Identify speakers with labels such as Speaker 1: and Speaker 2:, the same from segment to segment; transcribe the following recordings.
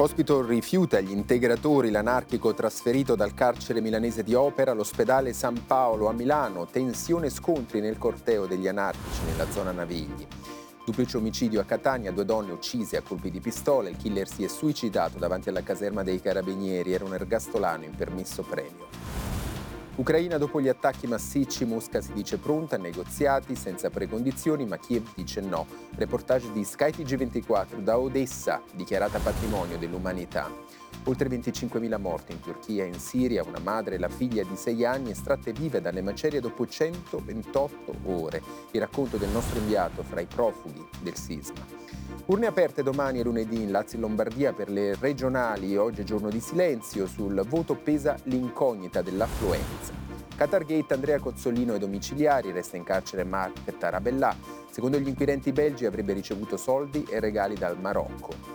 Speaker 1: Cospito rifiuta gli integratori, l'anarchico trasferito dal carcere milanese di Opera all'ospedale San Paolo a Milano, tensione e scontri nel corteo degli anarchici nella zona Navigli. Duplice omicidio a Catania, due donne uccise a colpi di pistola, il killer si è suicidato davanti alla caserma dei carabinieri, era un ergastolano in permesso premio. Ucraina dopo gli attacchi massicci, Mosca si dice pronta a negoziati senza precondizioni, ma Kiev dice no. Reportage di Sky TG24 da Odessa, dichiarata patrimonio dell'umanità. Oltre 25.000 morti in Turchia e in Siria, una madre e la figlia di 6 anni estratte vive dalle macerie dopo 128 ore. Il racconto del nostro inviato fra i profughi del sisma. Urne aperte domani e lunedì in Lazio e Lombardia per le regionali, oggi è giorno di silenzio, sul voto pesa l'incognita dell'affluenza. Qatargate, Andrea Cozzolino ai domiciliari, resta in carcere Mark Tarabella. Secondo gli inquirenti belgi avrebbe ricevuto soldi e regali dal Marocco.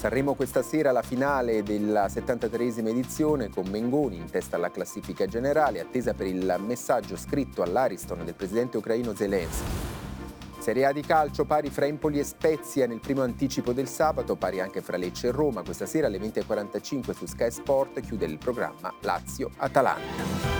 Speaker 1: Sanremo questa sera la finale della 73esima edizione con Mengoni in testa alla classifica generale, attesa per il messaggio scritto all'Ariston del presidente ucraino Zelensky. Serie A di calcio pari fra Empoli e Spezia nel primo anticipo del sabato, pari anche fra Lecce e Roma. Questa sera alle 20.45 su Sky Sport chiude il programma Lazio-Atalanta.